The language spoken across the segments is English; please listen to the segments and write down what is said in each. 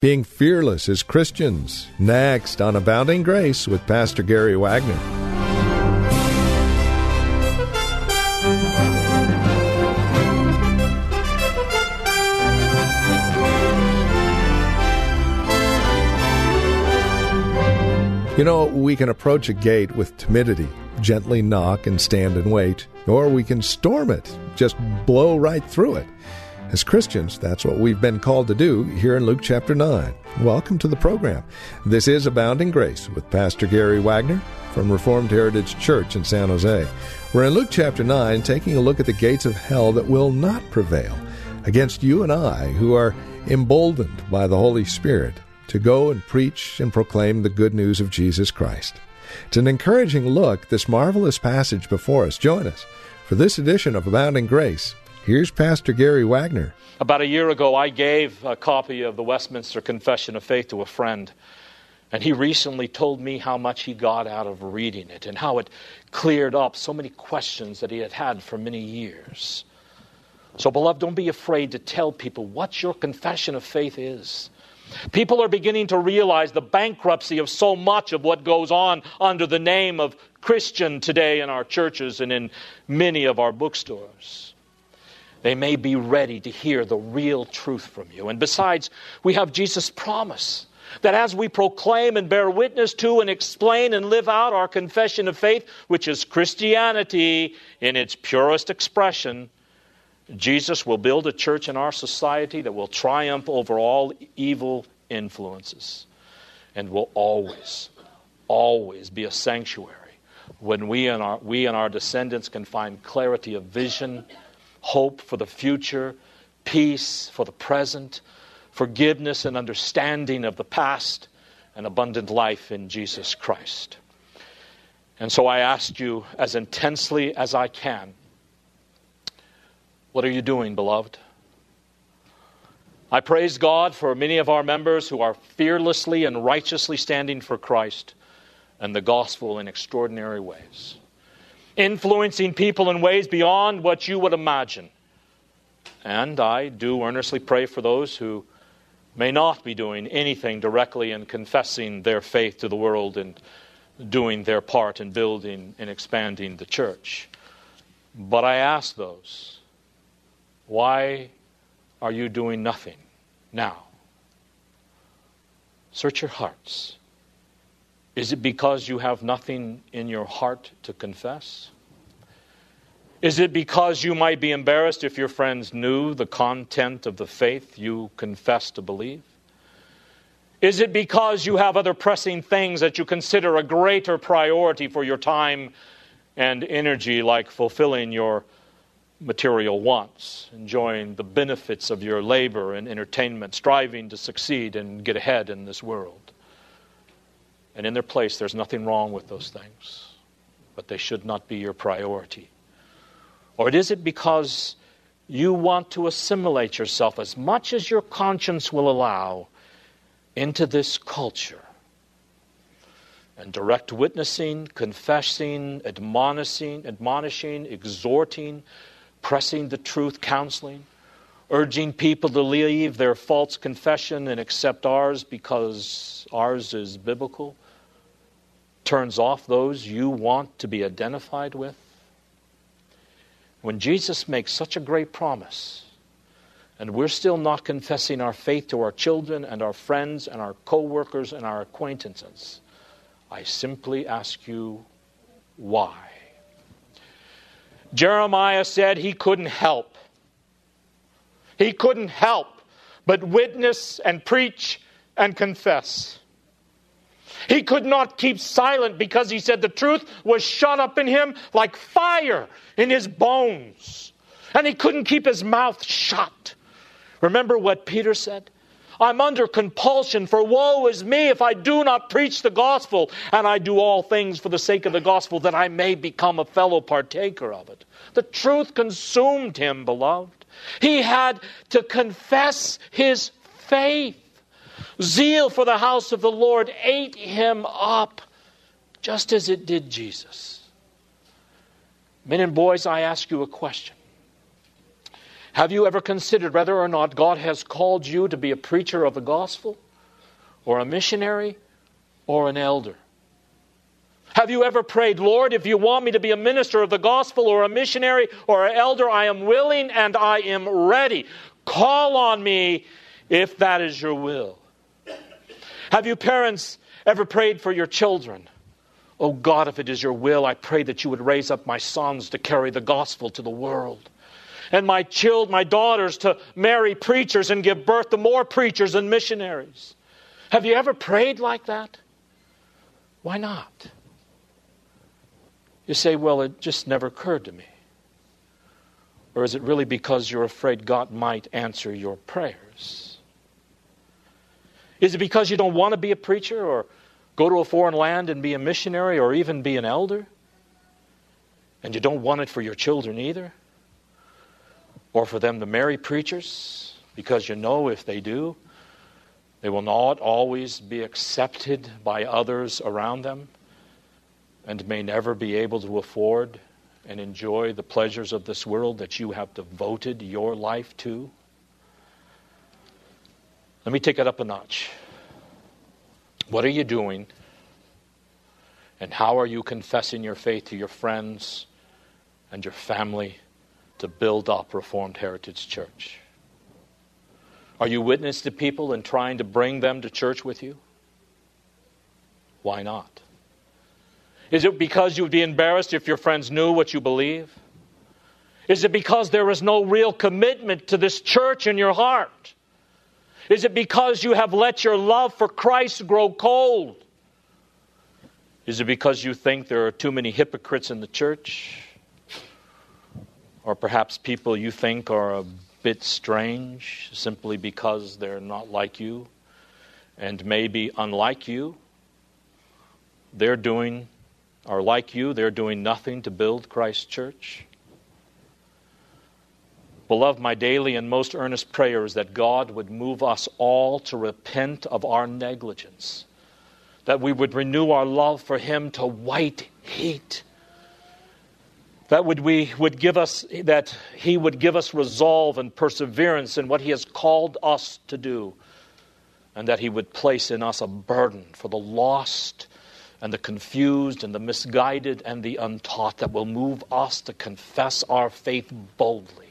Being fearless as Christians. Next on Abounding Grace with Pastor Gary Wagner. You know, we can approach a gate with timidity, gently knock and stand and wait, or we can storm it, just blow right through it. As Christians, that's what we've been called to do here in Luke chapter 9. Welcome to the program. This is Abounding Grace with Pastor Gary Wagner from Reformed Heritage Church in San Jose. We're in Luke chapter 9 taking a look at the gates of hell that will not prevail against you and I who are emboldened by the Holy Spirit to go and preach and proclaim the good news of Jesus Christ. It's an encouraging look, this marvelous passage before us. Join us for this edition of Abounding Grace. Here's Pastor Gary Wagner. About a year ago, I gave a copy of the Westminster Confession of Faith to a friend. And he recently told me how much he got out of reading it and how it cleared up so many questions that he had had for many years. So, beloved, don't be afraid to tell people what your confession of faith is. People are beginning to realize the bankruptcy of so much of what goes on under the name of Christian today in our churches and in many of our bookstores. They may be ready to hear the real truth from you. And besides, we have Jesus' promise that as we proclaim and bear witness to and explain and live out our confession of faith, which is Christianity in its purest expression, Jesus will build a church in our society that will triumph over all evil influences and will always, always be a sanctuary when we and our, we and our descendants can find clarity of vision, hope for the future, peace for the present, forgiveness and understanding of the past, and abundant life in Jesus Christ. And so I ask you as intensely as I can what are you doing, beloved? I praise God for many of our members who are fearlessly and righteously standing for Christ and the gospel in extraordinary ways, influencing people in ways beyond what you would imagine. And I do earnestly pray for those who may not be doing anything directly in confessing their faith to the world and doing their part in building and expanding the church. But I ask those why are you doing nothing now? Search your hearts. Is it because you have nothing in your heart to confess? Is it because you might be embarrassed if your friends knew the content of the faith you confess to believe? Is it because you have other pressing things that you consider a greater priority for your time and energy, like fulfilling your material wants, enjoying the benefits of your labor and entertainment, striving to succeed and get ahead in this world. And in their place, there's nothing wrong with those things, but they should not be your priority. Or is it because you want to assimilate yourself as much as your conscience will allow into this culture? And direct witnessing, confessing, admonishing, admonishing, exhorting, pressing the truth, counseling, urging people to leave their false confession and accept ours because ours is biblical, turns off those you want to be identified with. When Jesus makes such a great promise, and we're still not confessing our faith to our children and our friends and our co workers and our acquaintances, I simply ask you why. Jeremiah said he couldn't help. He couldn't help but witness and preach and confess. He could not keep silent because he said the truth was shut up in him like fire in his bones. And he couldn't keep his mouth shut. Remember what Peter said? I'm under compulsion, for woe is me if I do not preach the gospel, and I do all things for the sake of the gospel, that I may become a fellow partaker of it. The truth consumed him, beloved. He had to confess his faith. Zeal for the house of the Lord ate him up, just as it did Jesus. Men and boys, I ask you a question. Have you ever considered whether or not God has called you to be a preacher of the gospel, or a missionary, or an elder? Have you ever prayed, Lord, if you want me to be a minister of the gospel, or a missionary, or an elder, I am willing and I am ready. Call on me if that is your will. Have you parents ever prayed for your children? Oh God, if it is your will, I pray that you would raise up my sons to carry the gospel to the world and my children, my daughters to marry preachers and give birth to more preachers and missionaries. Have you ever prayed like that? Why not? You say, well, it just never occurred to me. Or is it really because you're afraid God might answer your prayers? Is it because you don't want to be a preacher or go to a foreign land and be a missionary or even be an elder? And you don't want it for your children either? or for them to marry preachers, because you know if they do, they will not always be accepted by others around them and may never be able to afford and enjoy the pleasures of this world that you have devoted your life to. Let me take it up a notch. What are you doing? And how are you confessing your faith to your friends and your family to build up Reformed Heritage Church? Are you witness to people and trying to bring them to church with you? Why not? Is it because you would be embarrassed if your friends knew what you believe? Is it because there is no real commitment to this church in your heart? Is it because you have let your love for Christ grow cold? Is it because you think there are too many hypocrites in the church? or perhaps people you think are a bit strange simply because they're not like you and maybe unlike you. They're doing, or like you, they're doing nothing to build Christ's church. Beloved, my daily and most earnest prayer is that God would move us all to repent of our negligence, that we would renew our love for Him to white heat that would we would give us that he would give us resolve and perseverance in what he has called us to do and that he would place in us a burden for the lost and the confused and the misguided and the untaught that will move us to confess our faith boldly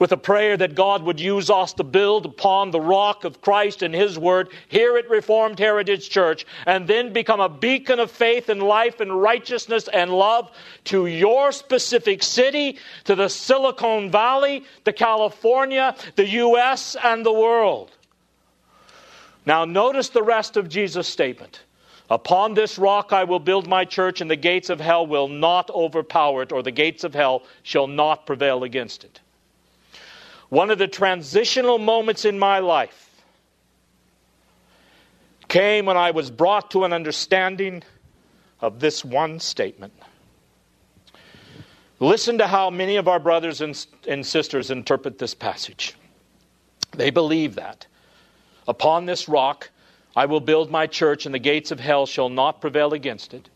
with a prayer that God would use us to build upon the rock of Christ and His Word here at Reformed Heritage Church, and then become a beacon of faith and life and righteousness and love to your specific city, to the Silicon Valley, to California, the U.S., and the world. Now, notice the rest of Jesus' statement. Upon this rock I will build my church, and the gates of hell will not overpower it, or the gates of hell shall not prevail against it. One of the transitional moments in my life came when I was brought to an understanding of this one statement. Listen to how many of our brothers and, sisters interpret this passage. They believe that upon this rock I will build my church, and the gates of hell shall not prevail against it.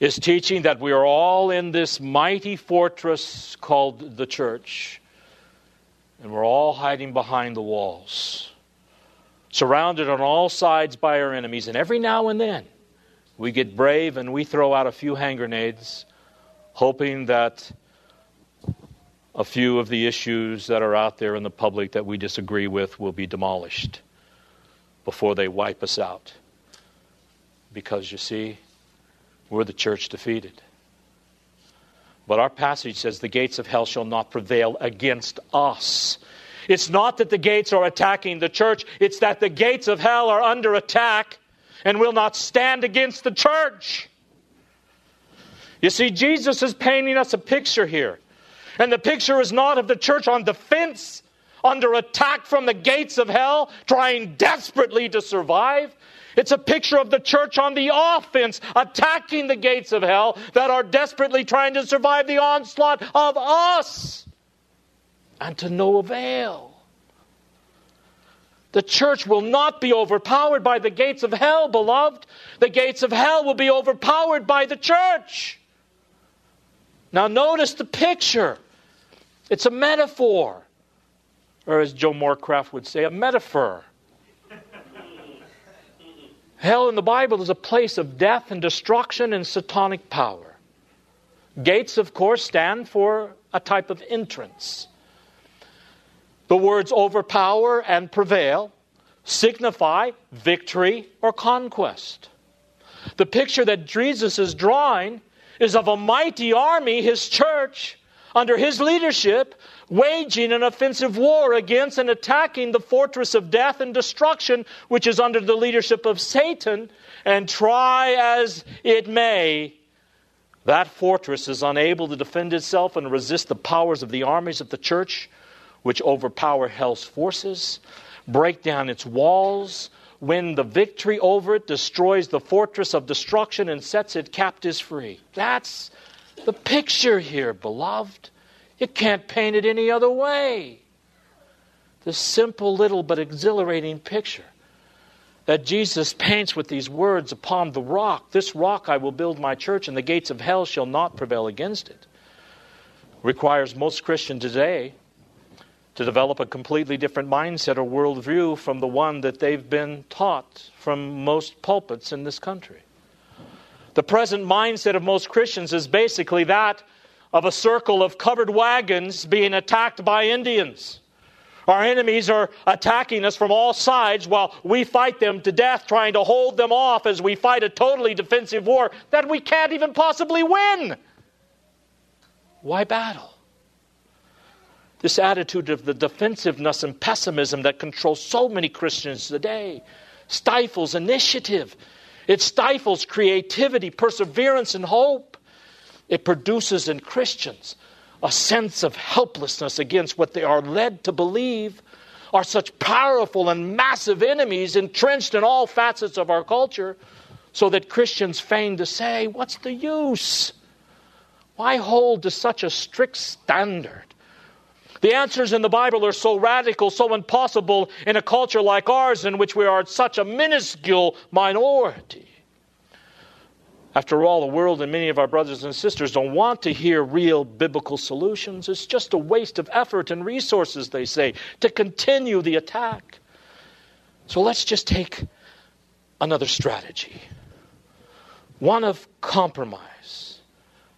Is teaching that we are all in this mighty fortress called the church and we're all hiding behind the walls, surrounded on all sides by our enemies. And every now and then, we get brave and we throw out a few hand grenades, hoping that a few of the issues that are out there in the public that we disagree with will be demolished before they wipe us out. Because you see, we're the church defeated. But our passage says the gates of hell shall not prevail against us. It's not that the gates are attacking the church, it's that the gates of hell are under attack and will not stand against the church. You see, Jesus is painting us a picture here. And the picture is not of the church on defense under attack from the gates of hell, trying desperately to survive. It's a picture of the church on the offense, attacking the gates of hell that are desperately trying to survive the onslaught of us, and to no avail. The church will not be overpowered by the gates of hell, beloved. The gates of hell will be overpowered by the church. Now, notice the picture. It's a metaphor, or as Joe Morecraft would say, a metaphor. Hell in the Bible is a place of death and destruction and satanic power. Gates, of course, stand for a type of entrance. The words overpower and prevail signify victory or conquest. The picture that Jesus is drawing is of a mighty army, his church, under his leadership, waging an offensive war against and attacking the fortress of death and destruction, which is under the leadership of Satan. And try as it may, that fortress is unable to defend itself and resist the powers of the armies of the church, which overpower hell's forces, break down its walls, win the victory over it, destroys the fortress of destruction, and sets its captives free. That's the picture here, beloved. You can't paint it any other way. This simple little but exhilarating picture that Jesus paints with these words upon the rock This rock I will build my church, and the gates of hell shall not prevail against it. Requires most Christians today to develop a completely different mindset or worldview from the one that they've been taught from most pulpits in this country. The present mindset of most Christians is basically that of a circle of covered wagons being attacked by Indians. Our enemies are attacking us from all sides while we fight them to death, trying to hold them off as we fight a totally defensive war that we can't even possibly win. Why battle? This attitude of the defensiveness and pessimism that controls so many Christians today stifles initiative. It stifles creativity, perseverance, and hope. It produces in Christians a sense of helplessness against what they are led to believe are such powerful and massive enemies entrenched in all facets of our culture, so that Christians feign to say, What's the use? Why hold to such a strict standard? The answers in the Bible are so radical, so impossible in a culture like ours in which we are such a minuscule minority. After all, the world and many of our brothers and sisters don't want to hear real biblical solutions. It's just a waste of effort and resources, they say, to continue the attack. So let's just take another strategy one of compromise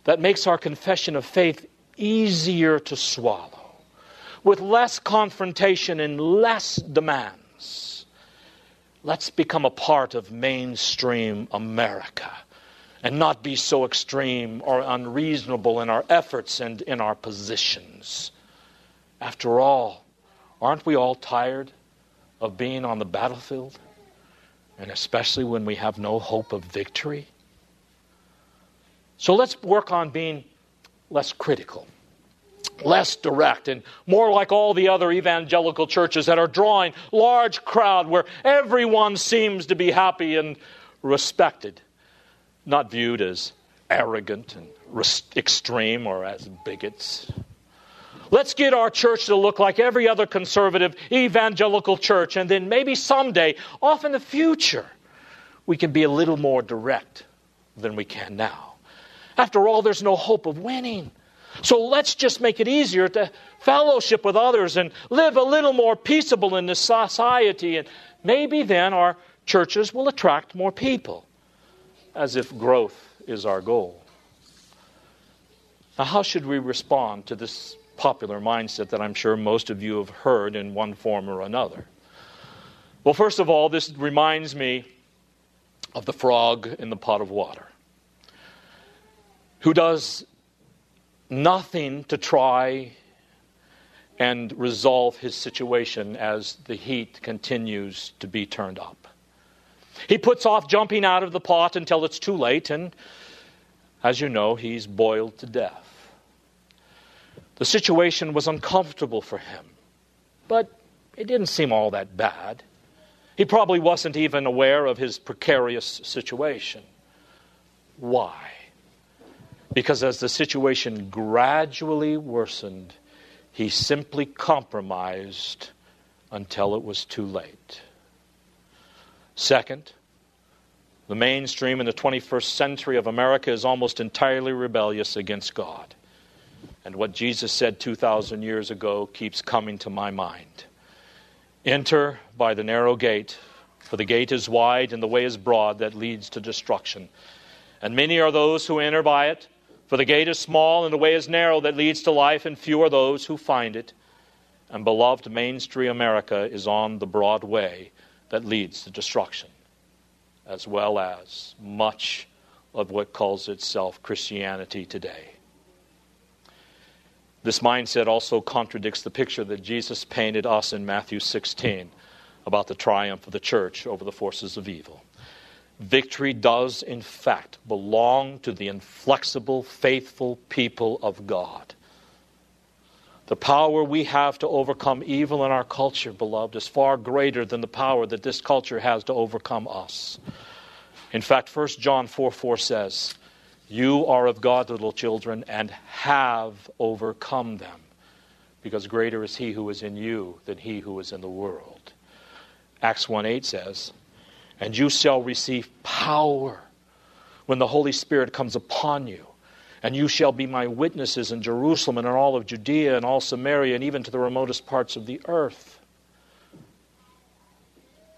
that makes our confession of faith easier to swallow with less confrontation and less demands. Let's become a part of mainstream America and not be so extreme or unreasonable in our efforts and in our positions. After all, aren't we all tired of being on the battlefield? And especially when we have no hope of victory? So let's work on being less critical less direct and more like all the other evangelical churches that are drawing large crowd where everyone seems to be happy and respected. Not viewed as arrogant and extreme or as bigots. Let's get our church to look like every other conservative evangelical church and then maybe someday off in the future we can be a little more direct than we can now. After all there's no hope of winning so let's just make it easier to fellowship with others and live a little more peaceable in this society. And maybe then our churches will attract more people, as if growth is our goal. Now, how should we respond to this popular mindset that I'm sure most of you have heard in one form or another? Well, first of all, this reminds me of the frog in the pot of water who does nothing to try and resolve his situation as the heat continues to be turned up. He puts off jumping out of the pot until it's too late, and as you know, he's boiled to death. The situation was uncomfortable for him. but it didn't seem all that bad. He probably wasn't even aware of his precarious situation. Why? Because as the situation gradually worsened, he simply compromised until it was too late. Second, the mainstream in the 21st century of America is almost entirely rebellious against God. And what Jesus said 2,000 years ago keeps coming to my mind. Enter by the narrow gate, for the gate is wide and the way is broad that leads to destruction. And many are those who enter by it, for the gate is small and the way is narrow that leads to life, and few are those who find it. And beloved, mainstream America is on the broad way that leads to destruction as well as much of what calls itself Christianity today. This mindset also contradicts the picture that Jesus painted us in Matthew 16 about the triumph of the church over the forces of evil. Victory does, in fact, belong to the inflexible, faithful people of God. The power we have to overcome evil in our culture, beloved, is far greater than the power that this culture has to overcome us. In fact, 1 John 4 4 says, You are of God, little children, and have overcome them, because greater is he who is in you than he who is in the world. Acts 1 8 says, And you shall receive power when the Holy Spirit comes upon you and you shall be my witnesses in Jerusalem and in all of Judea and all Samaria and even to the remotest parts of the earth.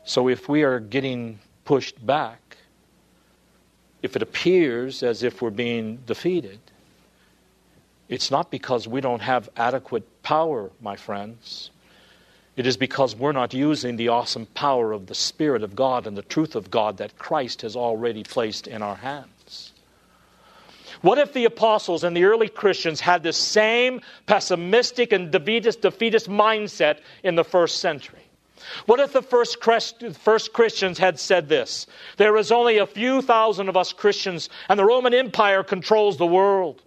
So if we are getting pushed back, if it appears as if we're being defeated, it's not because we don't have adequate power, my friends. It is because we're not using the awesome power of the Spirit of God and the truth of God that Christ has already placed in our hands. What if the apostles and the early Christians had the same pessimistic and defeatist, defeatist mindset in the first century? What if the first, first Christians had said this? There is only a few thousand of us Christians, and the Roman Empire controls the world.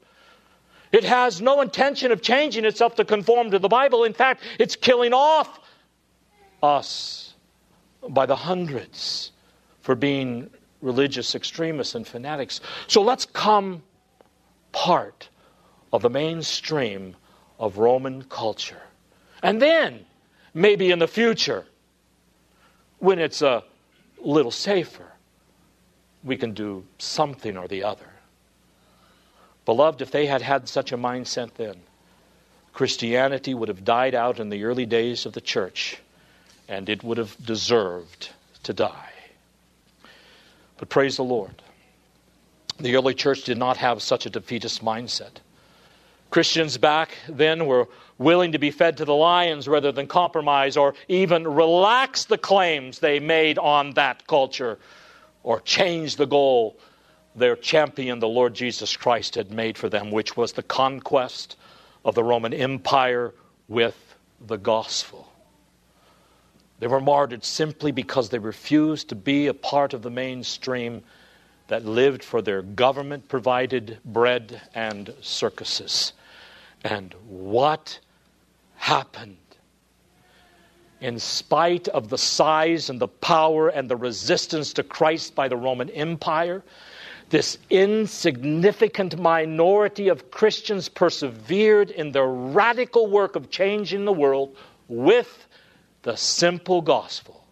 It has no intention of changing itself to conform to the Bible. In fact, it's killing off us by the hundreds for being religious extremists and fanatics. So let's come part of the mainstream of Roman culture. And then, maybe in the future, when it's a little safer, we can do something or the other. Beloved, if they had had such a mindset then, Christianity would have died out in the early days of the church, and it would have deserved to die. But praise the Lord. The early church did not have such a defeatist mindset. Christians back then were willing to be fed to the lions rather than compromise or even relax the claims they made on that culture or change the goal their champion, the Lord Jesus Christ, had made for them, which was the conquest of the Roman Empire with the gospel. They were martyred simply because they refused to be a part of the mainstream that lived for their government provided bread and circuses. And what happened? In spite of the size and the power and the resistance to Christ by the Roman Empire, this insignificant minority of Christians persevered in the radical work of changing the world with the simple gospel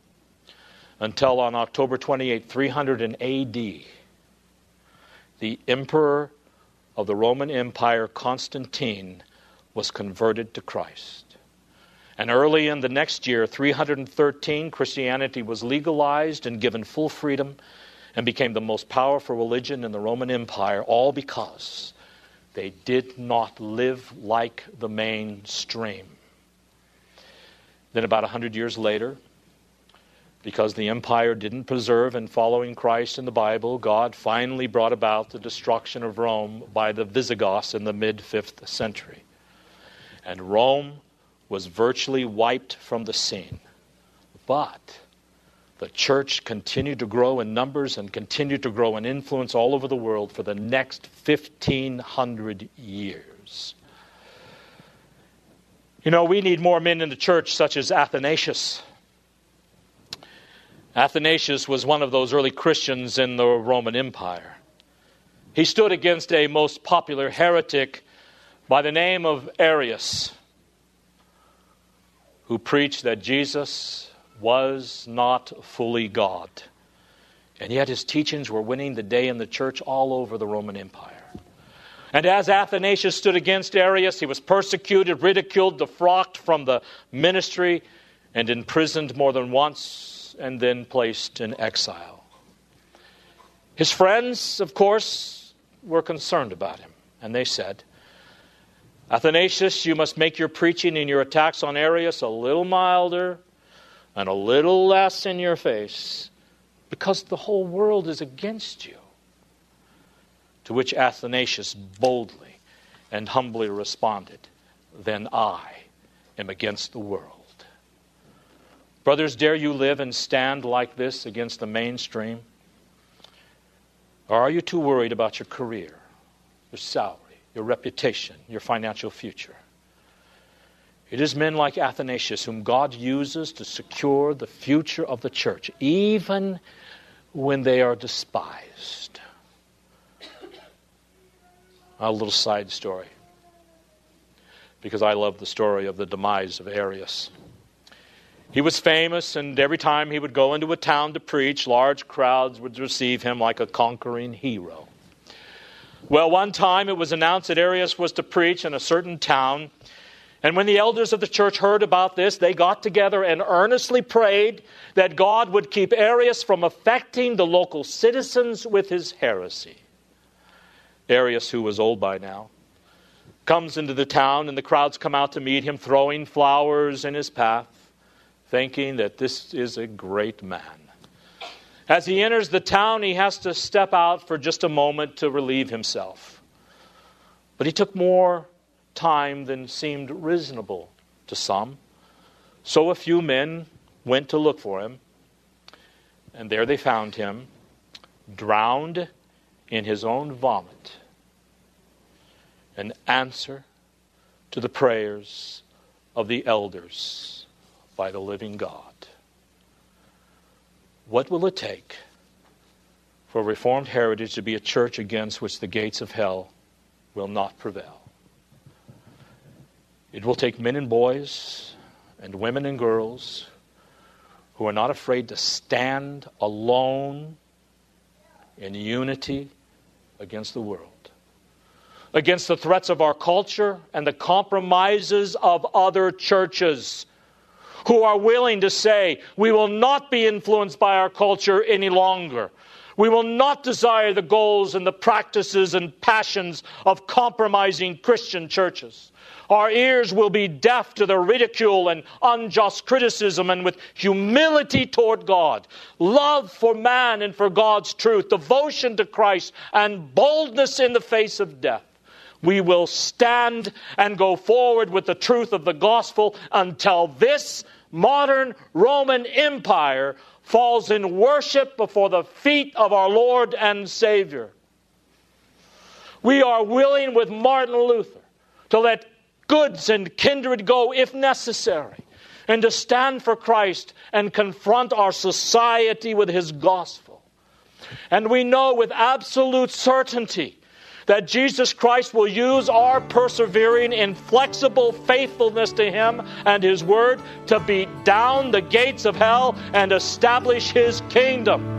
until on October 28, 300 AD, the emperor of the Roman Empire, Constantine, was converted to Christ. And early in the next year, 313, Christianity was legalized and given full freedom and became the most powerful religion in the Roman Empire, all because they did not live like the mainstream. Then, about 100 years later, because the empire didn't preserve and following Christ in the Bible, God finally brought about the destruction of Rome by the Visigoths in the mid 5th century. And Rome was virtually wiped from the scene. But the church continued to grow in numbers and continued to grow in influence all over the world for the next 1500 years. You know, we need more men in the church, such as Athanasius. Athanasius was one of those early Christians in the Roman Empire. He stood against a most popular heretic by the name of Arius, who preached that Jesus was not fully God. And yet his teachings were winning the day in the church all over the Roman Empire. And as Athanasius stood against Arius, he was persecuted, ridiculed, defrocked from the ministry, and imprisoned more than once, and then placed in exile. His friends, of course, were concerned about him, and they said, Athanasius, you must make your preaching and your attacks on Arius a little milder and a little less in your face, because the whole world is against you. To which Athanasius boldly and humbly responded, Then I am against the world. Brothers, dare you live and stand like this against the mainstream? Or are you too worried about your career, your salary, your reputation, your financial future? It is men like Athanasius whom God uses to secure the future of the church, even when they are despised. A little side story, because I love the story of the demise of Arius. He was famous, and every time he would go into a town to preach, large crowds would receive him like a conquering hero. Well, one time it was announced that Arius was to preach in a certain town, and when the elders of the church heard about this, they got together and earnestly prayed that God would keep Arius from affecting the local citizens with his heresy. Arius, who was old by now, comes into the town, and the crowds come out to meet him, throwing flowers in his path, thinking that this is a great man. As he enters the town, he has to step out for just a moment to relieve himself. But he took more time than seemed reasonable to some. So a few men went to look for him, and there they found him, drowned in his own vomit an answer to the prayers of the elders by the living God. What will it take for Reformed Heritage to be a church against which the gates of hell will not prevail? It will take men and boys and women and girls who are not afraid to stand alone in unity against the world against the threats of our culture and the compromises of other churches who are willing to say, we will not be influenced by our culture any longer. We will not desire the goals and the practices and passions of compromising Christian churches. Our ears will be deaf to the ridicule and unjust criticism, and with humility toward God, love for man and for God's truth, devotion to Christ, and boldness in the face of death we will stand and go forward with the truth of the gospel until this modern Roman Empire falls in worship before the feet of our Lord and Savior. We are willing with Martin Luther to let goods and kindred go if necessary, and to stand for Christ and confront our society with his gospel. And we know with absolute certainty that Jesus Christ will use our persevering, inflexible faithfulness to Him and His Word to beat down the gates of hell and establish His kingdom.